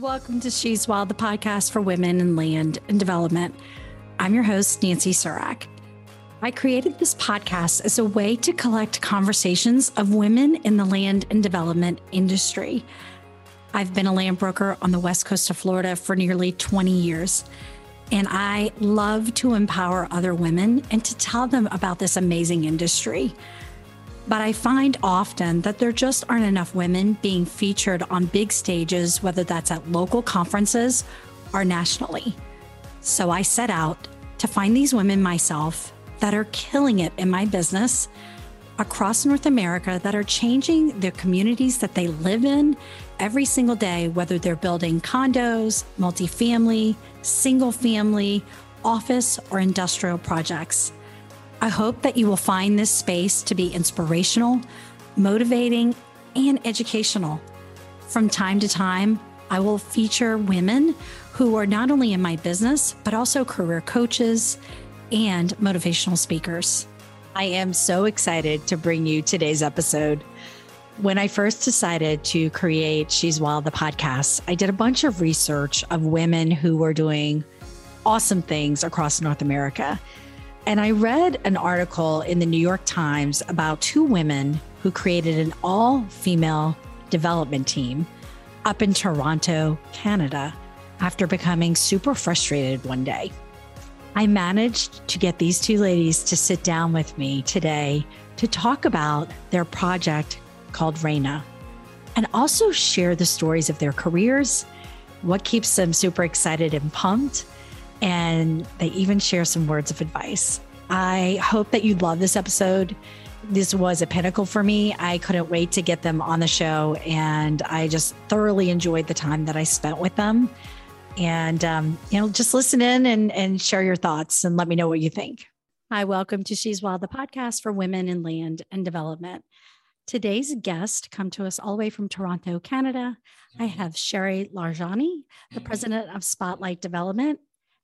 Welcome to She's Wild, the podcast for women in land and development. I'm your host, Nancy Surak. I created this podcast as a way to collect conversations of women in the land and development industry. I've been a land broker on the west coast of Florida for nearly 20 years, and I love to empower other women and to tell them about this amazing industry. But I find often that there just aren't enough women being featured on big stages, whether that's at local conferences or nationally. So I set out to find these women myself that are killing it in my business across North America that are changing the communities that they live in every single day, whether they're building condos, multifamily, single family, office, or industrial projects. I hope that you will find this space to be inspirational, motivating, and educational. From time to time, I will feature women who are not only in my business, but also career coaches and motivational speakers. I am so excited to bring you today's episode. When I first decided to create She's Wild, the podcast, I did a bunch of research of women who were doing awesome things across North America. And I read an article in the New York Times about two women who created an all female development team up in Toronto, Canada, after becoming super frustrated one day. I managed to get these two ladies to sit down with me today to talk about their project called Reina and also share the stories of their careers, what keeps them super excited and pumped, and they even share some words of advice. I hope that you love this episode. This was a pinnacle for me. I couldn't wait to get them on the show, and I just thoroughly enjoyed the time that I spent with them. And um, you know, just listen in and and share your thoughts and let me know what you think. Hi, welcome to She's Wild, the podcast for women in land and development. Today's guest come to us all the way from Toronto, Canada. I have Sherry Larjani, the president of Spotlight Development,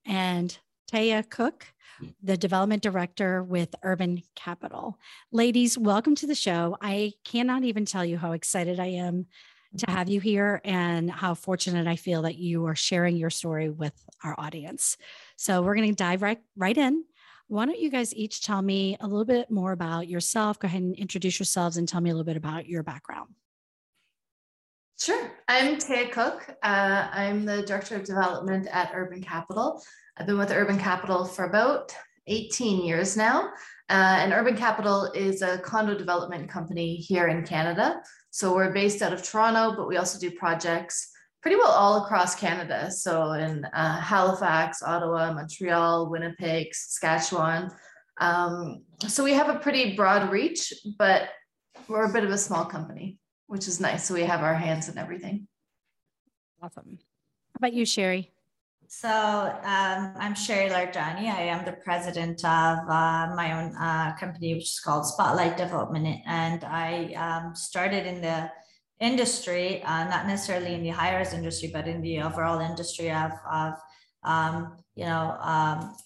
and Taya Cook, the development director with Urban Capital. Ladies, welcome to the show. I cannot even tell you how excited I am to have you here and how fortunate I feel that you are sharing your story with our audience. So we're going to dive right right in. Why don't you guys each tell me a little bit more about yourself? Go ahead and introduce yourselves and tell me a little bit about your background. Sure. I'm Taya Cook. Uh, I'm the Director of Development at Urban Capital. I've been with Urban Capital for about 18 years now. Uh, and Urban Capital is a condo development company here in Canada. So we're based out of Toronto, but we also do projects pretty well all across Canada. So in uh, Halifax, Ottawa, Montreal, Winnipeg, Saskatchewan. Um, so we have a pretty broad reach, but we're a bit of a small company which is nice. So we have our hands in everything. Awesome. How about you, Sherry? So um, I'm Sherry Larjani. I am the president of uh, my own uh, company, which is called Spotlight Development. And I um, started in the industry, uh, not necessarily in the high-rise industry, but in the overall industry of, of um, you know, um,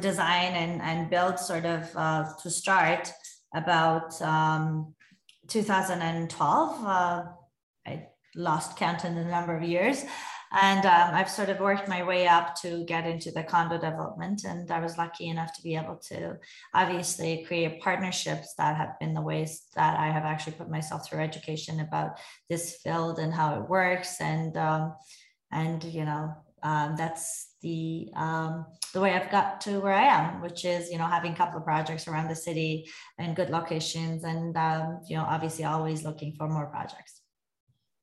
design and, and build sort of uh, to start about um, 2012. Uh, I lost count in the number of years. And um, I've sort of worked my way up to get into the condo development. And I was lucky enough to be able to obviously create partnerships that have been the ways that I have actually put myself through education about this field and how it works. And, um, and you know, um, that's the um, the way I've got to where I am, which is you know having a couple of projects around the city and good locations, and um, you know obviously always looking for more projects.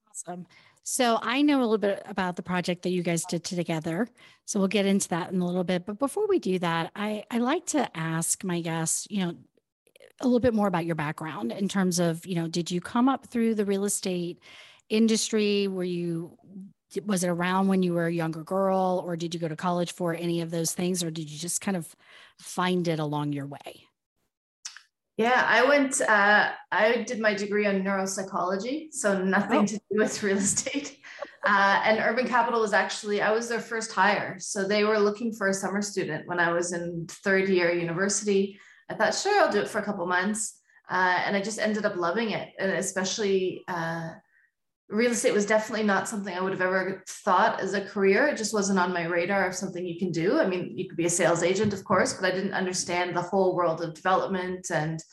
Awesome. So I know a little bit about the project that you guys did together. So we'll get into that in a little bit. But before we do that, I, I like to ask my guests, you know, a little bit more about your background in terms of, you know, did you come up through the real estate industry? Were you was it around when you were a younger girl or did you go to college for any of those things or did you just kind of find it along your way? Yeah i went uh, i did my degree on neuropsychology so nothing oh. to do with real estate. Uh, and urban capital was actually i was their first hire so they were looking for a summer student when i was in third year university. I thought sure i'll do it for a couple months. Uh, and i just ended up loving it and especially uh, real estate was definitely not something I would have ever thought as a career. It just wasn't on my radar of something you can do. I mean, you could be a sales agent, of course, but I didn't understand the whole world of development and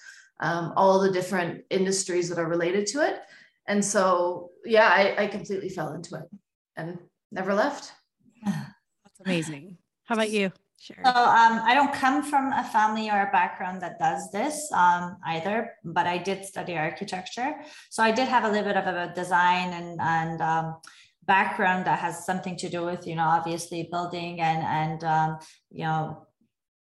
um, all the different industries that are related to it. And so, yeah, I, I completely fell into it and never left. That's amazing. How about you? Sure. So um, I don't come from a family or a background that does this um, either, but I did study architecture. So I did have a little bit of a design and and um, background that has something to do with you know obviously building and and um, you know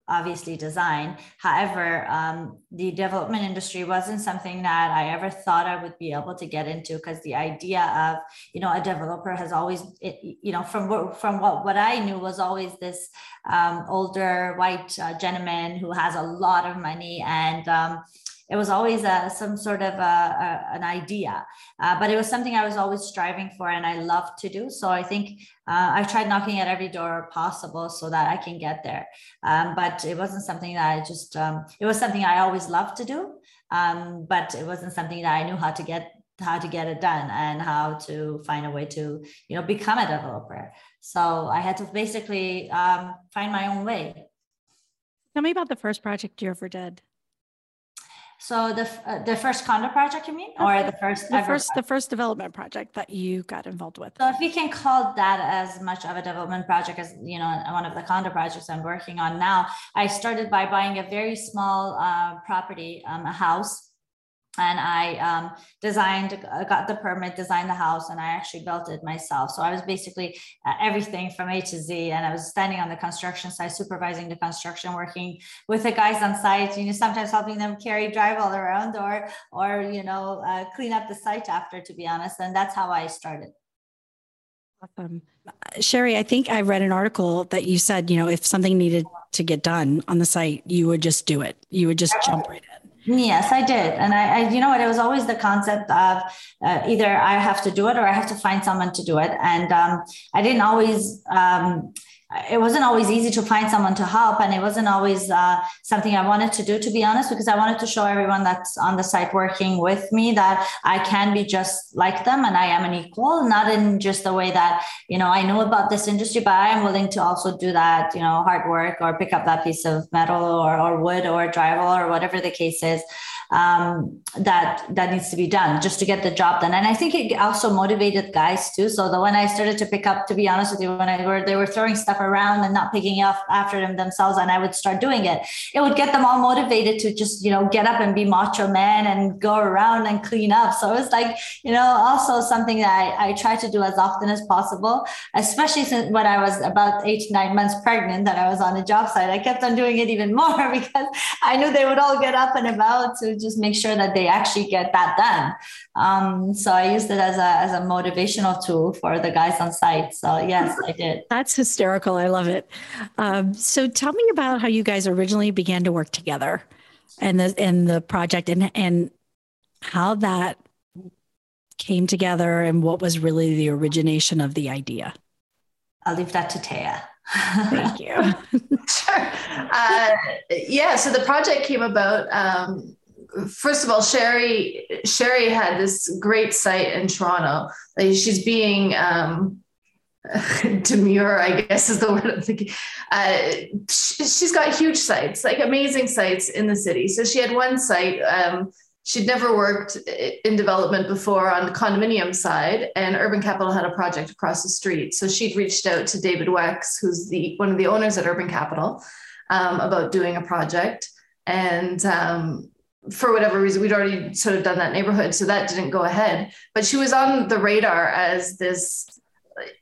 obviously design. However, um, the development industry wasn't something that I ever thought I would be able to get into because the idea of, you know, a developer has always, it, you know, from what, from what, what I knew was always this um, older white uh, gentleman who has a lot of money and, um, it was always a, some sort of a, a, an idea, uh, but it was something I was always striving for and I loved to do. So I think uh, I've tried knocking at every door possible so that I can get there. Um, but it wasn't something that I just, um, it was something I always loved to do. Um, but it wasn't something that I knew how to get how to get it done and how to find a way to you know become a developer so i had to basically um, find my own way tell me about the first project you ever did so the uh, the first condo project, you mean, or the first the first project? the first development project that you got involved with? So if you can call that as much of a development project as you know one of the condo projects I'm working on now, I started by buying a very small uh, property, um, a house and I um, designed, uh, got the permit, designed the house, and I actually built it myself. So I was basically uh, everything from A to Z, and I was standing on the construction site, supervising the construction, working with the guys on site. You know, sometimes helping them carry drywall around, or or you know, uh, clean up the site after. To be honest, and that's how I started. Awesome. Sherry, I think I read an article that you said, you know, if something needed to get done on the site, you would just do it. You would just jump right in. Yes, I did. And I, I, you know what, it was always the concept of uh, either I have to do it or I have to find someone to do it. And um, I didn't always, um, it wasn't always easy to find someone to help and it wasn't always uh, something i wanted to do to be honest because i wanted to show everyone that's on the site working with me that i can be just like them and i am an equal not in just the way that you know i know about this industry but i am willing to also do that you know hard work or pick up that piece of metal or, or wood or drywall or whatever the case is um, that that needs to be done just to get the job done. And I think it also motivated guys too. So the when I started to pick up, to be honest with you, when I were they were throwing stuff around and not picking up after them themselves, and I would start doing it, it would get them all motivated to just you know get up and be macho man and go around and clean up. So it's like you know also something that I, I try to do as often as possible, especially since when I was about eight nine months pregnant that I was on a job site. I kept on doing it even more because I knew they would all get up and about to just make sure that they actually get that done. Um, so I used it as a, as a motivational tool for the guys on site. So yes, I did. That's hysterical. I love it. Um, so tell me about how you guys originally began to work together and the, and the project and, and how that came together and what was really the origination of the idea. I'll leave that to Taya. Thank you. sure. Uh, yeah, so the project came about um, first of all, Sherry Sherry had this great site in Toronto. Like she's being um, demure, I guess is the word I'm thinking. Uh, she's got huge sites, like amazing sites in the city. So she had one site. Um, she'd never worked in development before on the condominium side, and Urban Capital had a project across the street. So she'd reached out to David Wex, who's the one of the owners at Urban Capital, um, about doing a project. And um, for whatever reason, we'd already sort of done that neighborhood, so that didn't go ahead. But she was on the radar as this,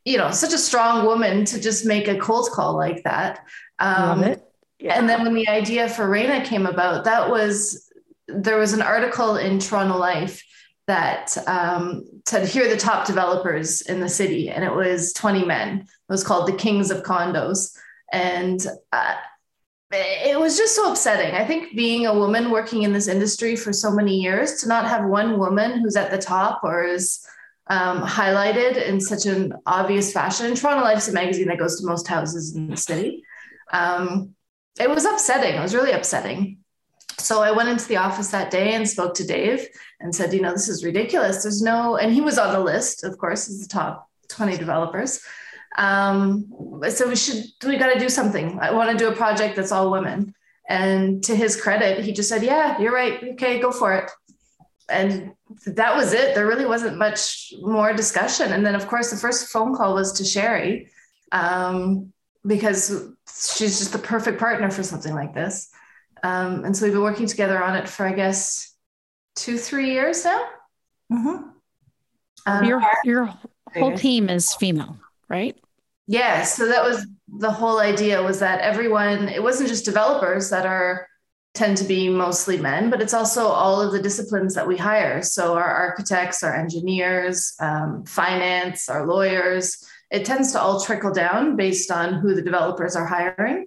you know, such a strong woman to just make a cold call like that. Um, Love it. Yeah. And then when the idea for Reina came about, that was there was an article in Toronto Life that um, said here are the top developers in the city, and it was 20 men. It was called the Kings of Condos, and uh, it was just so upsetting. I think being a woman working in this industry for so many years to not have one woman who's at the top or is um, highlighted in such an obvious fashion. Toronto Life's a magazine that goes to most houses in the city. Um, it was upsetting. It was really upsetting So I went into the office that day and spoke to Dave and said, you know, this is ridiculous. There's no, and he was on the list, of course, as the top 20 developers. Um, so we should, we got to do something. I want to do a project that's all women. And to his credit, he just said, yeah, you're right. Okay, go for it. And that was it. There really wasn't much more discussion. And then, of course, the first phone call was to Sherry um, because she's just the perfect partner for something like this. Um, and so we've been working together on it for, I guess, two, three years now. Mm-hmm. Um, your your whole team is female, right? Yeah. So that was the whole idea was that everyone, it wasn't just developers that are tend to be mostly men, but it's also all of the disciplines that we hire. So our architects, our engineers, um, finance, our lawyers, it tends to all trickle down based on who the developers are hiring.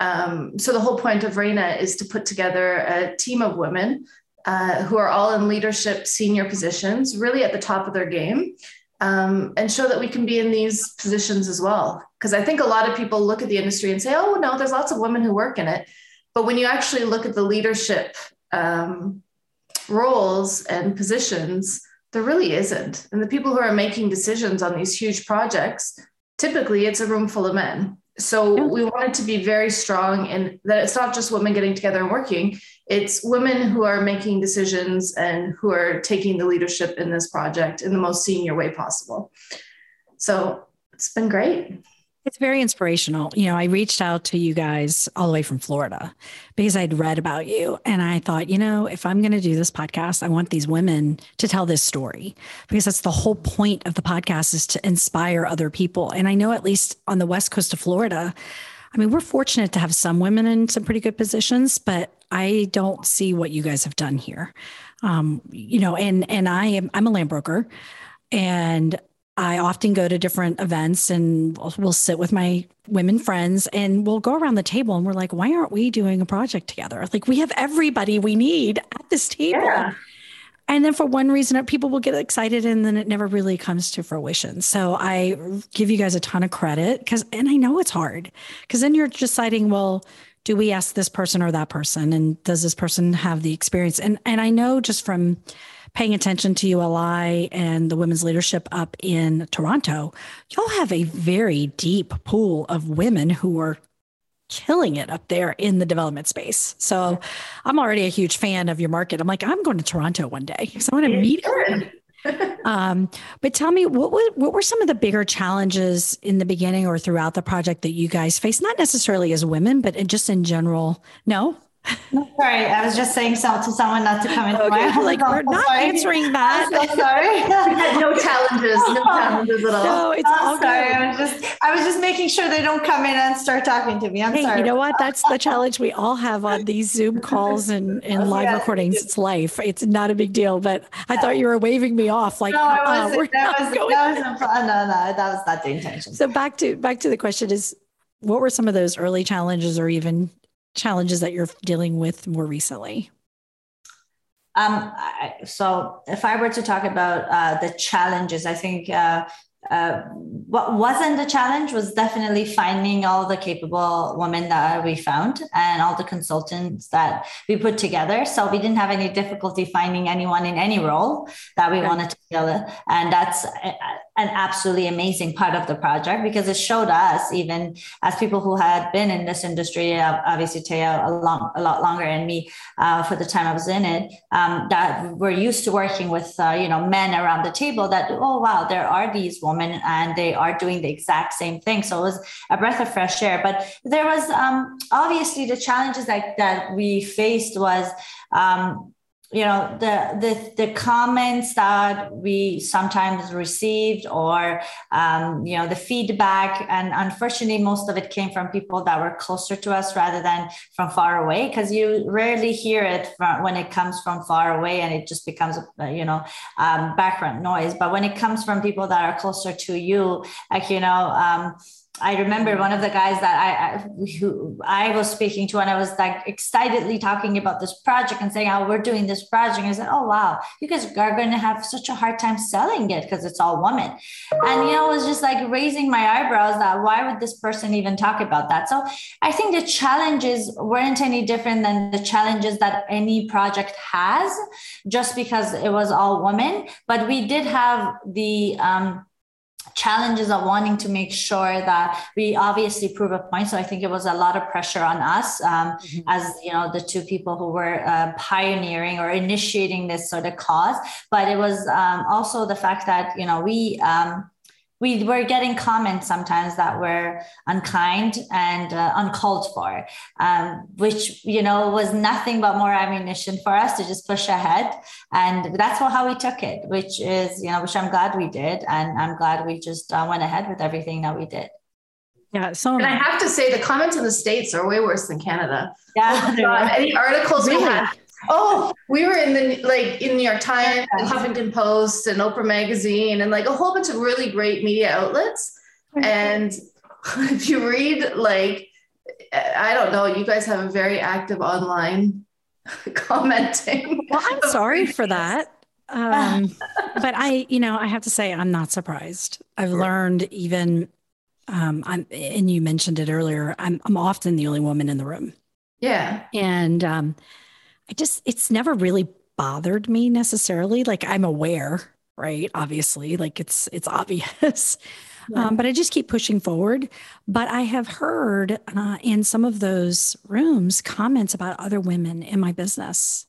Um, so the whole point of Reina is to put together a team of women uh, who are all in leadership senior positions, really at the top of their game, um, and show that we can be in these positions as well. Because I think a lot of people look at the industry and say, oh, no, there's lots of women who work in it. But when you actually look at the leadership um, roles and positions, there really isn't. And the people who are making decisions on these huge projects, typically it's a room full of men. So we wanted to be very strong in that it's not just women getting together and working, it's women who are making decisions and who are taking the leadership in this project in the most senior way possible. So it's been great. It's very inspirational. You know, I reached out to you guys all the way from Florida because I'd read about you. And I thought, you know, if I'm going to do this podcast, I want these women to tell this story because that's the whole point of the podcast is to inspire other people. And I know, at least on the West Coast of Florida, I mean, we're fortunate to have some women in some pretty good positions, but I don't see what you guys have done here. Um, you know, and and I am I'm a land broker and I often go to different events and we'll, we'll, sit with my women friends and we'll go around the table and we're like, why aren't we doing a project together? Like we have everybody we need at this table. Yeah. And then for one reason, people will get excited and then it never really comes to fruition. So I give you guys a ton of credit because, and I know it's hard because then you're deciding, well, do we ask this person or that person? And does this person have the experience? And, and I know just from, paying attention to ULI and the women's leadership up in Toronto, y'all have a very deep pool of women who are killing it up there in the development space. So I'm already a huge fan of your market. I'm like, I'm going to Toronto one day because I want to meet her. um, but tell me, what, what what were some of the bigger challenges in the beginning or throughout the project that you guys faced? Not necessarily as women, but just in general. No, no, sorry, I was just saying so to someone not to come into okay, my house. Like we're not sorry. answering that. I'm so sorry. no challenges, no challenges at all. No, it's oh, all sorry. Good. I was just I was just making sure they don't come in and start talking to me. I'm hey, sorry. You know what? That's the challenge we all have on these Zoom calls and, and live yeah. recordings. It's life. It's not a big deal. But I thought you were waving me off like no, uh, was, that was, going that was a, no, no, that was not the intention. So back to back to the question is what were some of those early challenges or even challenges that you're dealing with more recently? Um, I, so if I were to talk about uh, the challenges, I think uh, uh, what wasn't a challenge was definitely finding all the capable women that we found and all the consultants that we put together. So we didn't have any difficulty finding anyone in any role that we okay. wanted to fill. And that's an absolutely amazing part of the project because it showed us, even as people who had been in this industry, obviously Taya a, long, a lot longer than me uh, for the time I was in it, um, that we're used to working with, uh, you know, men around the table that, oh, wow, there are these women and they are doing the exact same thing. So it was a breath of fresh air. But there was um, obviously the challenges that, that we faced was, um, you know the the the comments that we sometimes received or um, you know the feedback and unfortunately most of it came from people that were closer to us rather than from far away because you rarely hear it from, when it comes from far away and it just becomes you know um, background noise. But when it comes from people that are closer to you like you know um, I remember one of the guys that I, I, who I was speaking to, and I was like excitedly talking about this project and saying, "Oh, we're doing this project." I said, "Oh, wow, you guys are going to have such a hard time selling it because it's all women." And you know, I was just like raising my eyebrows that why would this person even talk about that? So I think the challenges weren't any different than the challenges that any project has, just because it was all women. But we did have the um, challenges of wanting to make sure that we obviously prove a point. So I think it was a lot of pressure on us um, mm-hmm. as you know the two people who were uh, pioneering or initiating this sort of cause. But it was um, also the fact that you know we um, we were getting comments sometimes that were unkind and uh, uncalled for, um, which you know was nothing but more ammunition for us to just push ahead. And that's how we took it, which is you know which I'm glad we did, and I'm glad we just uh, went ahead with everything that we did. Yeah. So, and I have to say, the comments in the states are way worse than Canada. Yeah. Oh Any articles really? we had Oh, we were in the like in New York Times and Huffington Post and Oprah magazine and like a whole bunch of really great media outlets. And if you read like I don't know, you guys have a very active online commenting. Well, I'm sorry for that. Um, but I, you know, I have to say I'm not surprised. I've learned even um, I'm, and you mentioned it earlier. I'm, I'm often the only woman in the room. Yeah. And um, I just, it's never really bothered me necessarily. Like I'm aware, right? Obviously, like it's, it's obvious. Yeah. Um, but I just keep pushing forward. But I have heard uh, in some of those rooms comments about other women in my business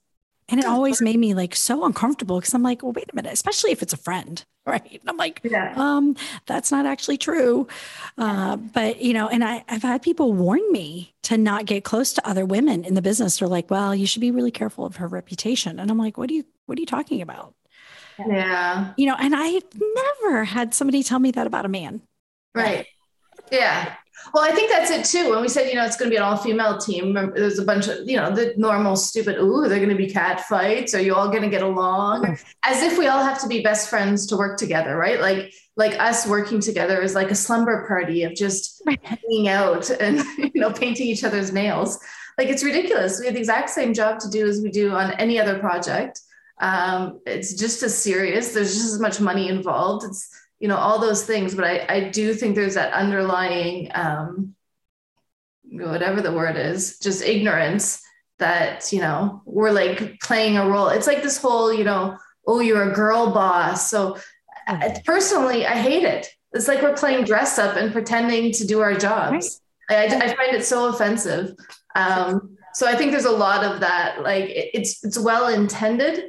and it always made me like so uncomfortable because I'm like, well, wait a minute, especially if it's a friend, right? And I'm like, yeah. um, that's not actually true. Uh, but you know, and I, I've had people warn me to not get close to other women in the business. They're like, well, you should be really careful of her reputation. And I'm like, what are you, what are you talking about? Yeah. You know, and I've never had somebody tell me that about a man. Right. Yeah. Well, I think that's it too. When we said, you know, it's going to be an all female team, there's a bunch of, you know, the normal stupid, ooh, they're going to be cat fights. Are you all going to get along? As if we all have to be best friends to work together, right? Like, like us working together is like a slumber party of just hanging out and, you know, painting each other's nails. Like, it's ridiculous. We have the exact same job to do as we do on any other project. Um, it's just as serious. There's just as much money involved. It's, you know all those things but i i do think there's that underlying um whatever the word is just ignorance that you know we're like playing a role. It's like this whole you know oh you're a girl boss. So uh, personally i hate it. It's like we're playing dress up and pretending to do our jobs. Right. I, I, find it so offensive. Um, so i think there's a lot of that like it, it's it's well intended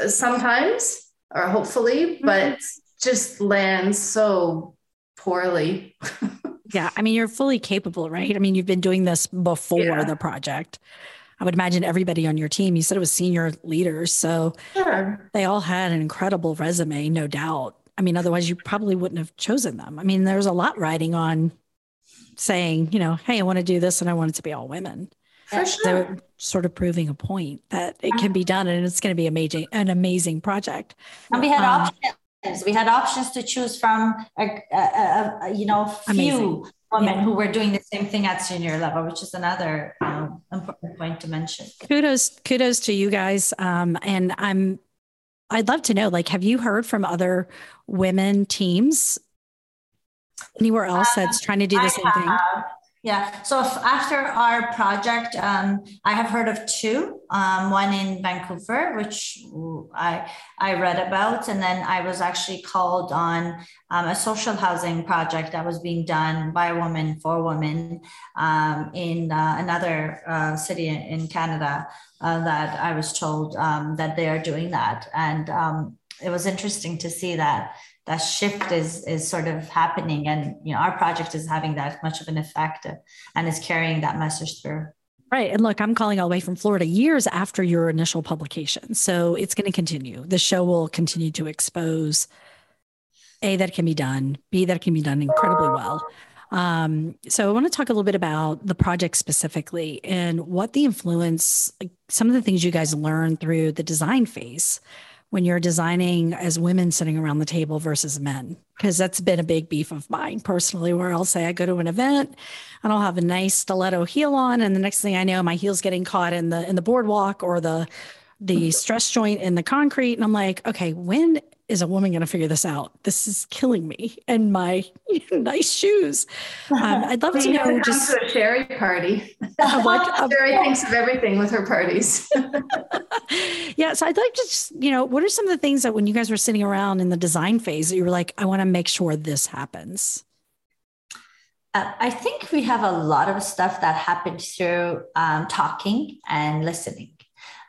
uh, sometimes or hopefully but mm-hmm just lands so poorly. yeah. I mean, you're fully capable, right? I mean, you've been doing this before yeah. the project. I would imagine everybody on your team, you said it was senior leaders. So sure. they all had an incredible resume, no doubt. I mean, otherwise, you probably wouldn't have chosen them. I mean, there's a lot riding on saying, you know, hey, I want to do this and I want it to be all women. For sure. So sort of proving a point that it can be done and it's going to be amazing, an amazing project. And we had um, options we had options to choose from, a, a, a, you know, few Amazing. women yeah. who were doing the same thing at senior level, which is another um, important point to mention. Kudos, kudos to you guys. Um, and I'm, I'd love to know, like, have you heard from other women teams anywhere else that's trying to do the I same have. thing? Yeah. So after our project, um, I have heard of two. Um, one in Vancouver, which I I read about, and then I was actually called on um, a social housing project that was being done by a woman for women um, in uh, another uh, city in Canada. Uh, that I was told um, that they are doing that, and um, it was interesting to see that that shift is is sort of happening. And you know our project is having that much of an effect and is carrying that message through. Right. And look i'm calling all the way from florida years after your initial publication. So it's going to continue. The show will continue to expose a that can be done b that can be done incredibly well. Um, so I want to talk a little bit about the project specifically and what the influence, like some of the things you guys learned through the design phase when you're designing as women sitting around the table versus men because that's been a big beef of mine personally where i'll say i go to an event and i'll have a nice stiletto heel on and the next thing i know my heel's getting caught in the in the boardwalk or the the stress joint in the concrete. And i'm like okay when is a woman going to figure this out? This is killing me and my nice shoes. Um, I'd love to know just to a Sherry party. what, Sherry thinks of everything with her parties. yeah, so I'd like to just you know, what are some of the things that when you guys were sitting around in the design phase that you were like, I want to make sure this happens. Uh, I think we have a lot of stuff that happens through um, talking and listening.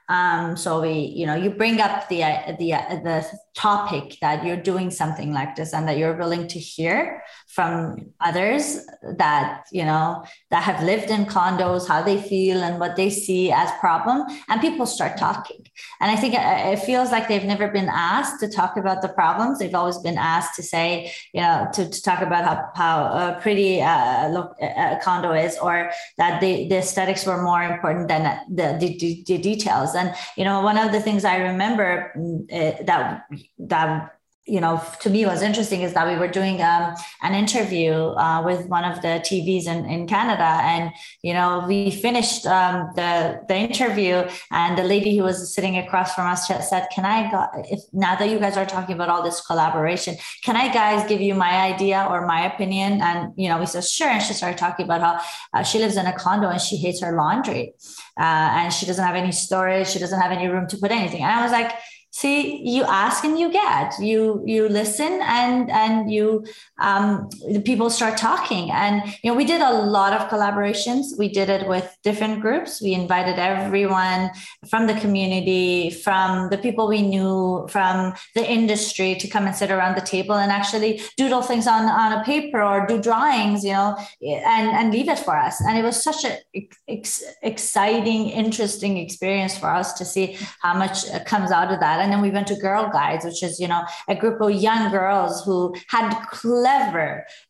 Um, so we, you know, you bring up the the the topic that you're doing something like this and that you're willing to hear from others that you know that have lived in condos how they feel and what they see as problem and people start talking. And i think it feels like they've never been asked to talk about the problems. They've always been asked to say you know to, to talk about how, how uh, pretty uh, look a condo is or that the, the aesthetics were more important than the, the, the details. And you know one of the things i remember uh, that that you know to me was interesting is that we were doing um, an interview uh, with one of the tvs in, in canada. And you know we finished um, the the interview. And the lady who was sitting across from us said can i go, if now that you guys are talking about all this collaboration can i guys give you my idea or my opinion? And you know we said sure. And she started talking about how uh, she lives in a condo and she hates her laundry. Uh, and she doesn't have any storage. She doesn't have any room to put anything. And i was like see you ask and you get. You you listen and and you um, the people start talking. And you know we did a lot of collaborations. We did it with different groups. We invited everyone from the community from the people we knew from the industry to come and sit around the table and actually doodle things on on a paper or do drawings you know and and leave it for us. And it was such an ex- exciting interesting experience for us to see how much comes out of that. And then we went to Girl Guides, which is, you know, a group of young girls who had clever,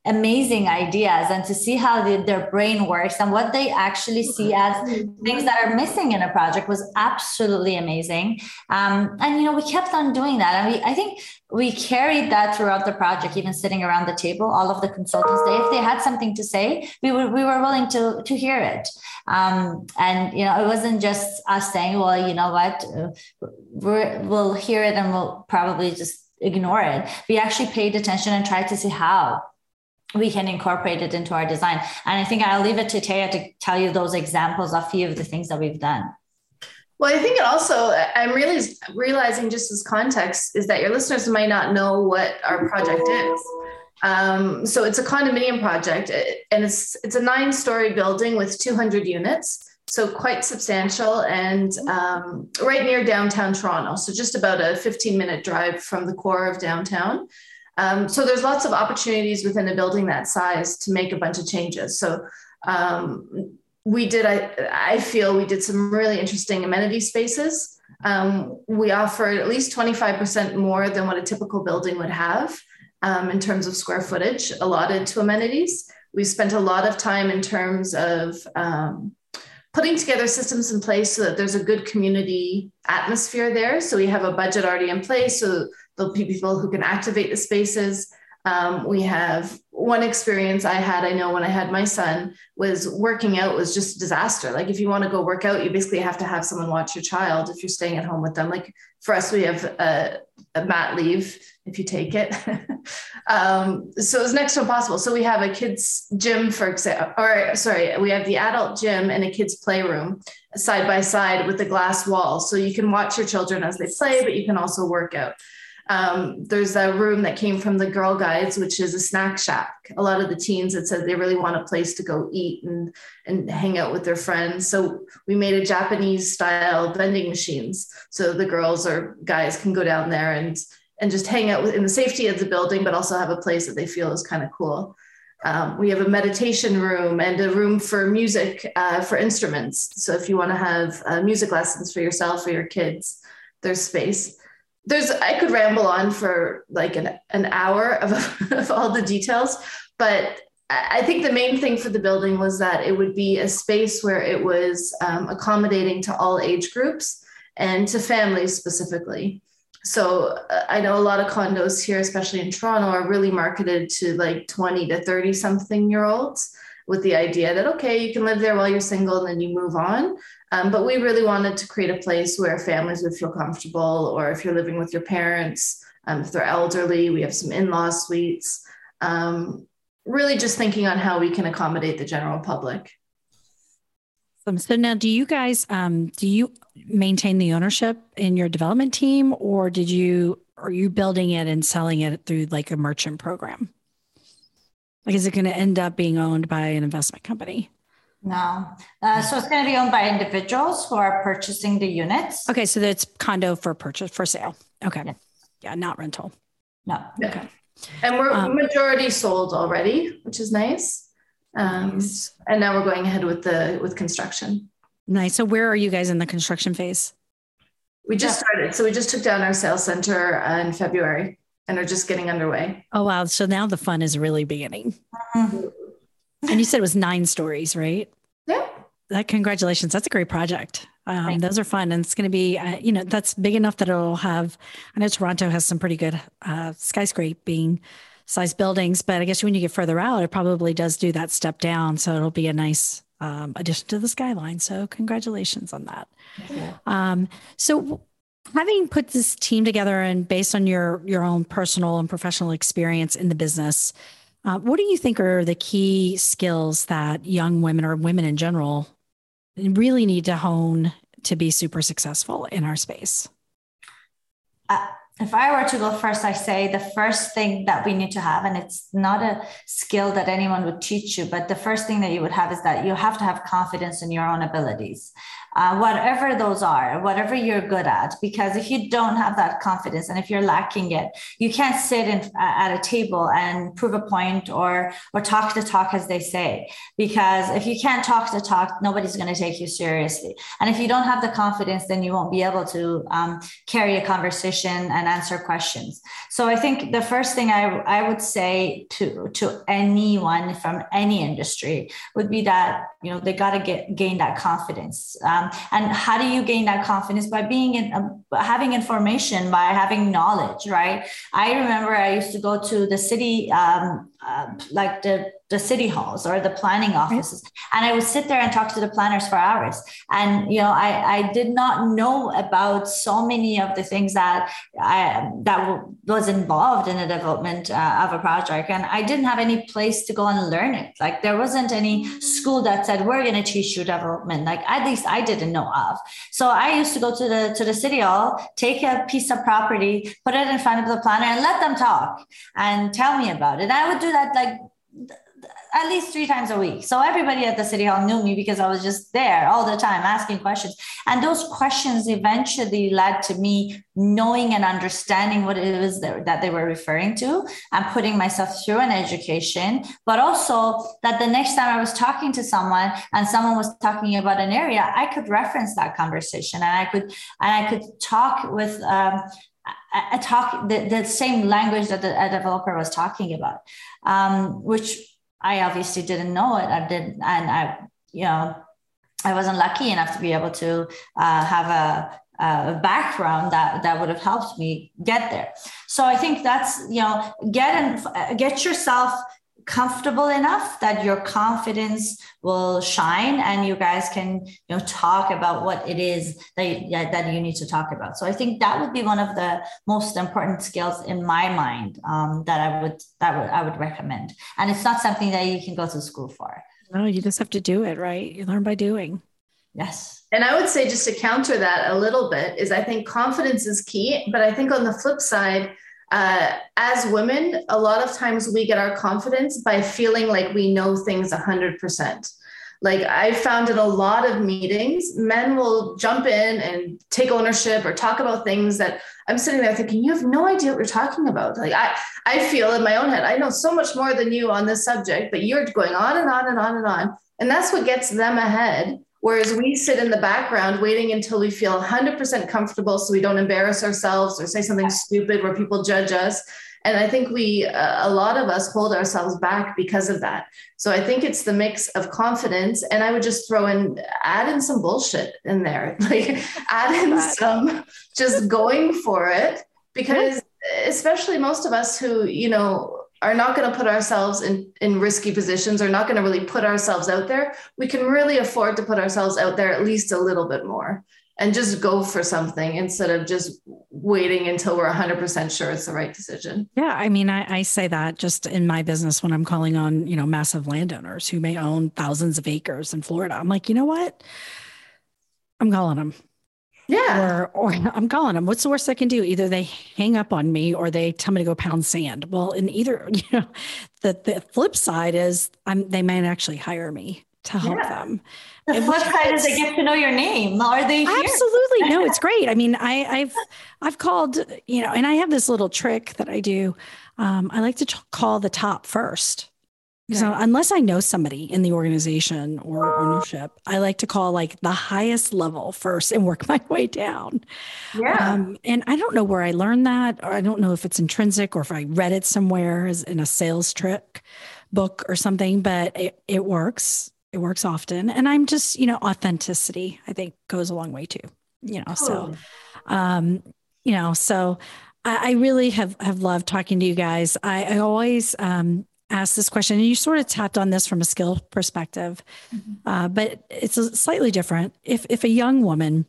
amazing ideas and to see how the, their brain works and what they actually see as things that are missing in a project was absolutely amazing. Um, and, you know, we kept on doing that. And we, I think we carried that throughout the project, even sitting around the table, all of the consultants, they, if they had something to say, we were, we were willing to, to hear it. Um, and, you know, it wasn't just us saying, well, you know what, we will hear it and we'll probably just ignore it. We actually paid attention and tried to see how we can incorporate it into our design. And I think I'll leave it to Taya to tell you those examples of a few of the things that we've done. Well, I think it also, I'm really realizing just as context is that your listeners might not know what our project is. Um, so it's a condominium project and it's, it's a nine story building with 200 units so quite substantial and um, right near downtown Toronto. So just about a 15 minute drive from the core of downtown. Um, so there's lots of opportunities within a building that size to make a bunch of changes. So um, we did, I, I feel we did some really interesting amenity spaces. Um, we offered at least 25% more than what a typical building would have um, in terms of square footage allotted to amenities. We spent a lot of time in terms of um, putting together systems in place so that there's a good community atmosphere there. So we have a budget already in place. So there'll be people who can activate the spaces. Um, we have one experience I had, I know when I had my son, was working out was just a disaster. Like if you want to go work out, you basically have to have someone watch your child if you're staying at home with them. Like for us, we have a, a mat leave if you take it. um, so it's next to impossible. So we have a kids gym, for example, or sorry, we have the adult gym and a kids playroom side by side with a glass wall. So you can watch your children as they play, but you can also work out. Um, there's a room that came from the Girl Guides, which is a snack shack. A lot of the teens had said they really want a place to go eat and, and hang out with their friends. So we made a Japanese style vending machines. So the girls or guys can go down there and and just hang out in the safety of the building, but also have a place that they feel is kind of cool. Um, we have a meditation room and a room for music uh, for instruments. So if you want to have uh, music lessons for yourself or your kids, there's space. There's I could ramble on for like an, an hour of, of all the details, but I think the main thing for the building was that it would be a space where it was um, accommodating to all age groups and to families specifically. so uh, I know a lot of condos here, especially in Toronto, are really marketed to like 20 to 30 something year olds with the idea that, okay, you can live there while you're single and then you move on. Um, but we really wanted to create a place where families would feel comfortable, or if you're living with your parents, um, if they're elderly, we have some in law suites. Um, really just thinking on how we can accommodate the general public. So now, do you guys um, do you maintain the ownership in your development team, or did you are you building it and selling it through like a merchant program? Like, is it going to end up being owned by an investment company? No. Uh, so it's going to be owned by individuals who are purchasing the units. Okay, so that's condo for purchase for sale. Okay, yeah, yeah not rental. No. Okay. And we're um, majority sold already, which is nice. Um, nice. And now we're going ahead with the with construction. Nice. So where are you guys in the construction phase? We just yeah. started. So we just took down our sales center uh, in February and are just getting underway. Oh wow! So now the fun is really beginning. Mm-hmm. And you said it was nine stories, right? Yeah. That congratulations. That's a great project. Um, those are fun, and it's going to be, uh, you know, that's big enough that it'll have. I know Toronto has some pretty good uh, skyscraping size buildings, but I guess when you get further out, it probably does do that step down. So it'll be a nice um, addition to the skyline. So congratulations on that. Um, so having put this team together and based on your your own personal and professional experience in the business, uh, what do you think are the key skills that young women or women in general really need to hone to be super successful in our space? Uh, if I were to go first, I say the first thing that we need to have, and it's not a skill that anyone would teach you, but the first thing that you would have is that you have to have confidence in your own abilities uh, whatever those are, whatever you're good at. Because if you don't have that confidence and if you're lacking it, you can't sit in, at a table and prove a point or or talk the talk, as they say. Because if you can't talk the talk, nobody's going to take you seriously. And if you don't have the confidence, then you won't be able to um, carry a conversation and answer questions. So I think the first thing I, I would say to to anyone from any industry would be that you know they got to get gain that confidence. Um, and how do you gain that confidence by being in uh, having information by having knowledge right i remember i used to go to the city um, uh, like the the city halls or the planning offices. And i would sit there and talk to the planners for hours. And you know i i did not know about so many of the things that i that was involved in the development uh, of a project. And i didn't have any place to go and learn it. Like there wasn't any school that said we're going to teach you development. Like at least i didn't know of. So i used to go to the to the city hall take a piece of property put it in front of the planner and let them talk and tell me about it. I would do that like at least three times a week. So everybody at the city hall knew me because I was just there all the time asking questions. And those questions eventually led to me knowing and understanding what it was that they were referring to and putting myself through an education, but also that the next time I was talking to someone and someone was talking about an area, I could reference that conversation and I could and I could talk with um, talk the, the same language that the, developer was talking about, um, which I obviously didn't know it. I didn't, and I, you know, I wasn't lucky enough to be able to uh, have a, a background that that would have helped me get there. So I think that's you know get and get yourself comfortable enough that your confidence will shine and you guys can you know talk about what it is that, that you need to talk about. So i think that would be one of the most important skills in my mind um, that i would that would i would recommend. And it's not something that you can go to school for. No you just have to do it right? You learn by doing. Yes. And i would say just to counter that a little bit is i think confidence is key but i think on the flip side uh, as women, a lot of times we get our confidence by feeling like we know things 100%. Like I found in a lot of meetings, men will jump in and take ownership or talk about things that I'm sitting there thinking, you have no idea what you're talking about. Like I, I feel in my own head, I know so much more than you on this subject, but you're going on and on and on and on. And that's what gets them ahead Whereas we sit in the background waiting until we feel 100% comfortable so we don't embarrass ourselves or say something stupid where people judge us. And I think we, uh, a lot of us hold ourselves back because of that. So I think it's the mix of confidence. And I would just throw in, add in some bullshit in there, like add in some just going for it because especially most of us who you know are not going to put ourselves in in risky positions or not going to really put ourselves out there. We can really afford to put ourselves out there at least a little bit more and just go for something instead of just waiting until we're 100% sure it's the right decision. Yeah i mean I, I, say that just in my business when i'm calling on you know massive landowners who may own thousands of acres in florida i'm like you know what? I'm calling them yeah. Or, or I'm calling them. What's the worst I can do? Either they hang up on me or they tell me to go pound sand. Well, in either, you know, the, the flip side is I'm, they might actually hire me to help yeah. them. The flip side is they get to know your name. Are they here? Absolutely. No, it's great. I mean, I, I've, I've called, you know, and I have this little trick that I do. Um, I like to t- call the top first. So unless I know somebody in the organization or ownership, I like to call like the highest level first and work my way down. Yeah. Um, and I don't know where I learned that, or I don't know if it's intrinsic or if I read it somewhere in a sales trick book or something, but it, it works. It works often. And I'm just, you know, authenticity, I think goes a long way too, you know, so, um, you know, so I, I really have, have loved talking to you guys. I, I always, um, asked this question, and you sort of tapped on this from a skill perspective, mm-hmm. uh, but it's slightly different. If if a young woman,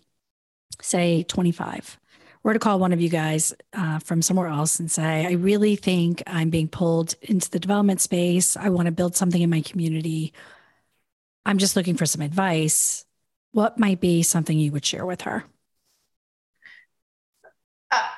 say 25, were to call one of you guys uh, from somewhere else and say, "I really think I'm being pulled into the development space. I want to build something in my community. I'm just looking for some advice." What might be something you would share with her?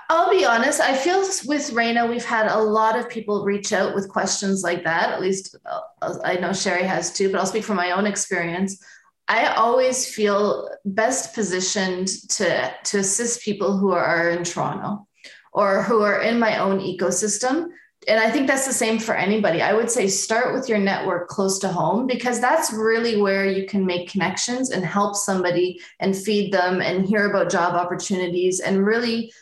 I'll be honest. I feel with Reina, we've had a lot of people reach out with questions like that. At least uh, I know Sherry has too, but I'll speak from my own experience. I always feel best positioned to, to assist people who are in Toronto or who are in my own ecosystem. And I think that's the same for anybody. I would say start with your network close to home because that's really where you can make connections and help somebody and feed them and hear about job opportunities and really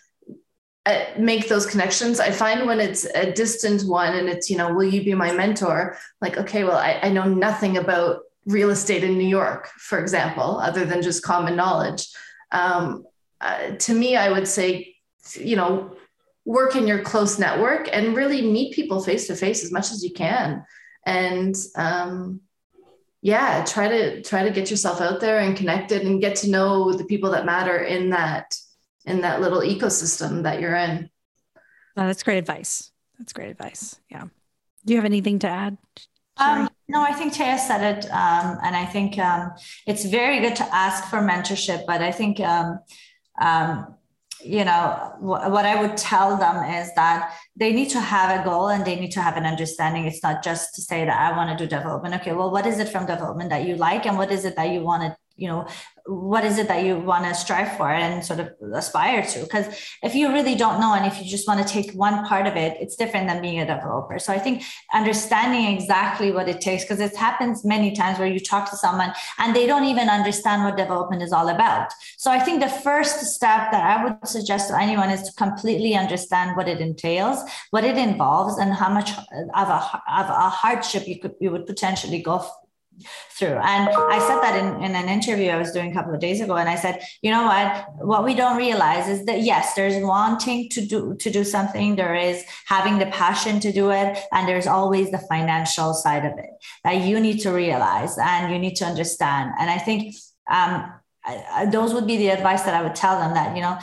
make those connections. I find when it's a distant one and it's, you know, will you be my mentor? Like, okay, well, I, I know nothing about real estate in New York, for example, other than just common knowledge. Um, uh, to me, I would say, you know, work in your close network and really meet people face to face as much as you can. And um, yeah, try to try to get yourself out there and connected and get to know the people that matter in that in that little ecosystem that you're in. Oh, that's great advice. That's great advice. Yeah. Do you have anything to add? Um, no, I think Taya said it. Um, and I think um, it's very good to ask for mentorship, but I think, um, um, you know, w- what I would tell them is that they need to have a goal and they need to have an understanding. It's not just to say that I want to do development. Okay, well, what is it from development that you like? And what is it that you want to you know what is it that you want to strive for and sort of aspire to? Because if you really don't know and if you just want to take one part of it it's different than being a developer. So i think understanding exactly what it takes because it happens many times where you talk to someone and they don't even understand what development is all about. So i think the first step that i would suggest to anyone is to completely understand what it entails what it involves and how much of a, of a hardship you could you would potentially go through. And I said that in, in an interview I was doing a couple of days ago. And I said, you know what, what we don't realize is that yes, there's wanting to do to do something, there is having the passion to do it, and there's always the financial side of it that you need to realize and you need to understand. And I think um, I, I, those would be the advice that I would tell them that, you know,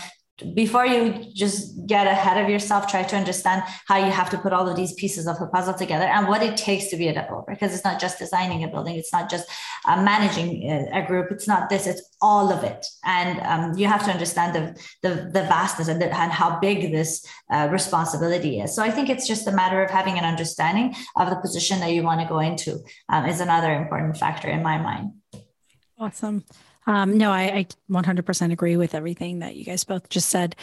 before you just get ahead of yourself, try to understand how you have to put all of these pieces of the puzzle together and what it takes to be a developer. Because it's not just designing a building, it's not just uh, managing a, group, it's not this, it's all of it. And um, you have to understand the, the, the vastness and, the, and, how big this uh, responsibility is. So I think it's just a matter of having an understanding of the position that you want to go into um, is another important factor in my mind. Awesome. Um, no, I, I, 100% agree with everything that you guys both just said.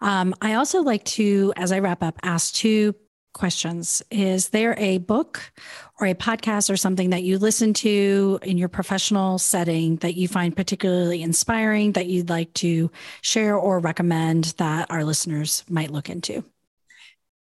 Um, I also like to, as I wrap up, ask two questions. Is there a book or a podcast or something that you listen to in your professional setting that you find particularly inspiring that you'd like to share or recommend that our listeners might look into?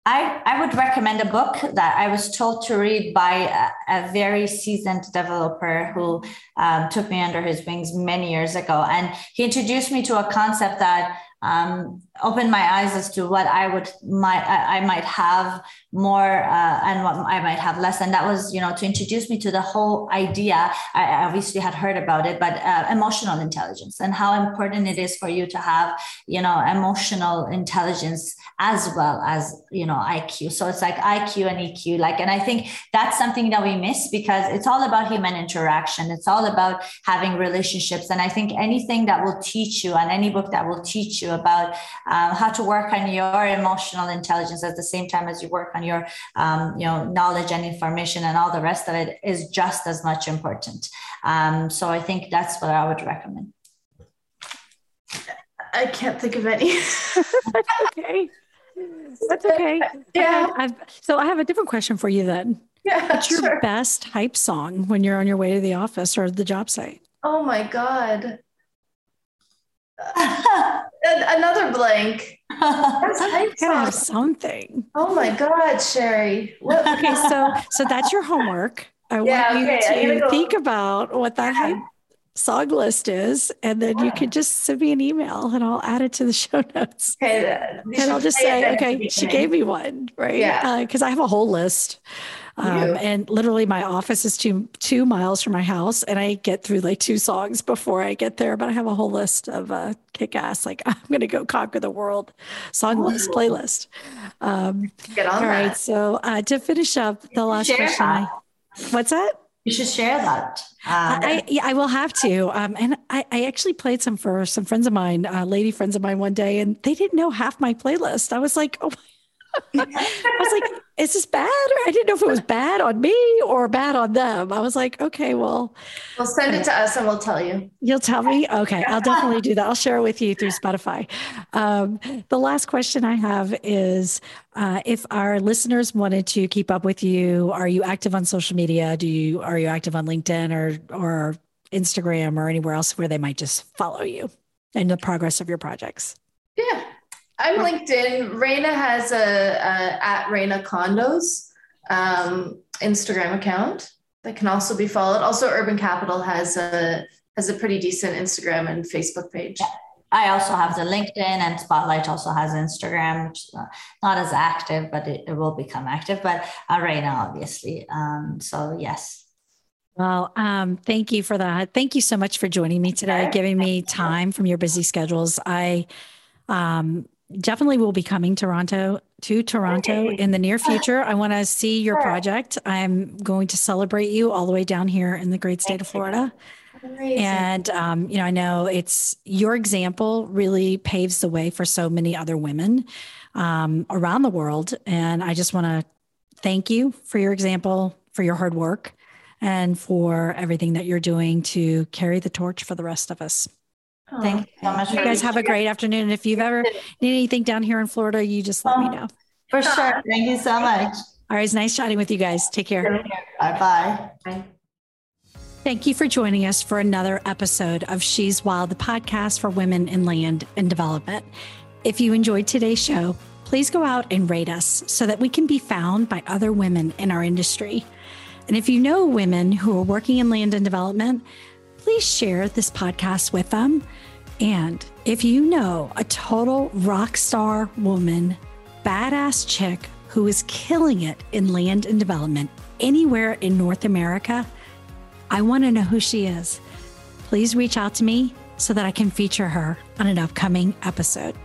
I, I would recommend a book that I was told to read by a, a very seasoned developer who um, took me under his wings many years ago. And he introduced me to a concept that um, opened my eyes as to what I would might I, I might have more uh, and what I might have less. And that was, you know, to introduce me to the whole idea. I obviously had heard about it, but uh, emotional intelligence and how important it is for you to have, you know, emotional intelligence as well as, you know, IQ. So it's like IQ and EQ. Like, and I think that's something that we miss because it's all about human interaction. It's all about having relationships. And I think anything that will teach you and any book that will teach you about um, how to work on your emotional intelligence at the same time as you work on your um, you know knowledge and information and all the rest of it is just as much important um, so i think that's what i would recommend i can't think of any that's okay that's okay yeah I've, so i have a different question for you then yeah, What's your sure. best hype song when you're on your way to the office or the job site? Oh my God. Another blank. That's gotta have something. Oh my God, Sherry. What? okay, so so that's your homework. I yeah, want okay. you to go. think about what that song list is, and then yeah. you can just send me an email and I'll add it to the show notes. Okay, and I'll just say, okay, she gave me one, right? Yeah. Because uh, I have a whole list. Um, and literally, my office is two two miles from my house, and I get through like two songs before I get there. But I have a whole list of uh, kick ass, like I'm going to go conquer the world song list playlist. Um, get on all that. right. So uh, to finish up, the last question. I, what's that? You should share that. Uh, I yeah, I will have to. Um, and I, I actually played some for some friends of mine, uh, lady friends of mine, one day, and they didn't know half my playlist. I was like, oh. I was like, is this bad? Or I didn't know if it was bad on me or bad on them. I was like, okay, well. We'll send it to us and we'll tell you. You'll tell me? Okay, I'll definitely do that. I'll share it with you through Spotify. Um, the last question I have is uh, if our listeners wanted to keep up with you, are you active on social media? Do you are you active on LinkedIn or or Instagram or anywhere else where they might just follow you and the progress of your projects? Yeah, I'm LinkedIn. Reina has a, a at Reina Condos um, Instagram account that can also be followed. Also, Urban Capital has a has a pretty decent Instagram and Facebook page. Yeah. I also have the LinkedIn and Spotlight also has Instagram, which is not as active, but it, it will become active. But uh, Reina, obviously. Um, so yes. Well, um, thank you for that. Thank you so much for joining me today, giving me time from your busy schedules. I um, definitely will be coming Toronto to Toronto in the near future. I want to see your project. I'm going to celebrate you all the way down here in the great state of Florida. Amazing. And um, you know, I know it's your example really paves the way for so many other women um, around the world. And I just want to thank you for your example, for your hard work, and for everything that you're doing to carry the torch for the rest of us. Thank you so much. You guys have a great afternoon. And if you've ever need anything down here in Florida, you just let me oh, know. For sure. Thank you so much. All right. It's nice chatting with you guys. Take care. Bye bye. Thank you for joining us for another episode of She's Wild, the podcast for women in land and development. If you enjoyed today's show, please go out and rate us so that we can be found by other women in our industry. And if you know women who are working in land and development, please share this podcast with them. And if you know a total rock star woman, badass chick who is killing it in land and development anywhere in North America, I want to know who she is. Please reach out to me so that I can feature her on an upcoming episode.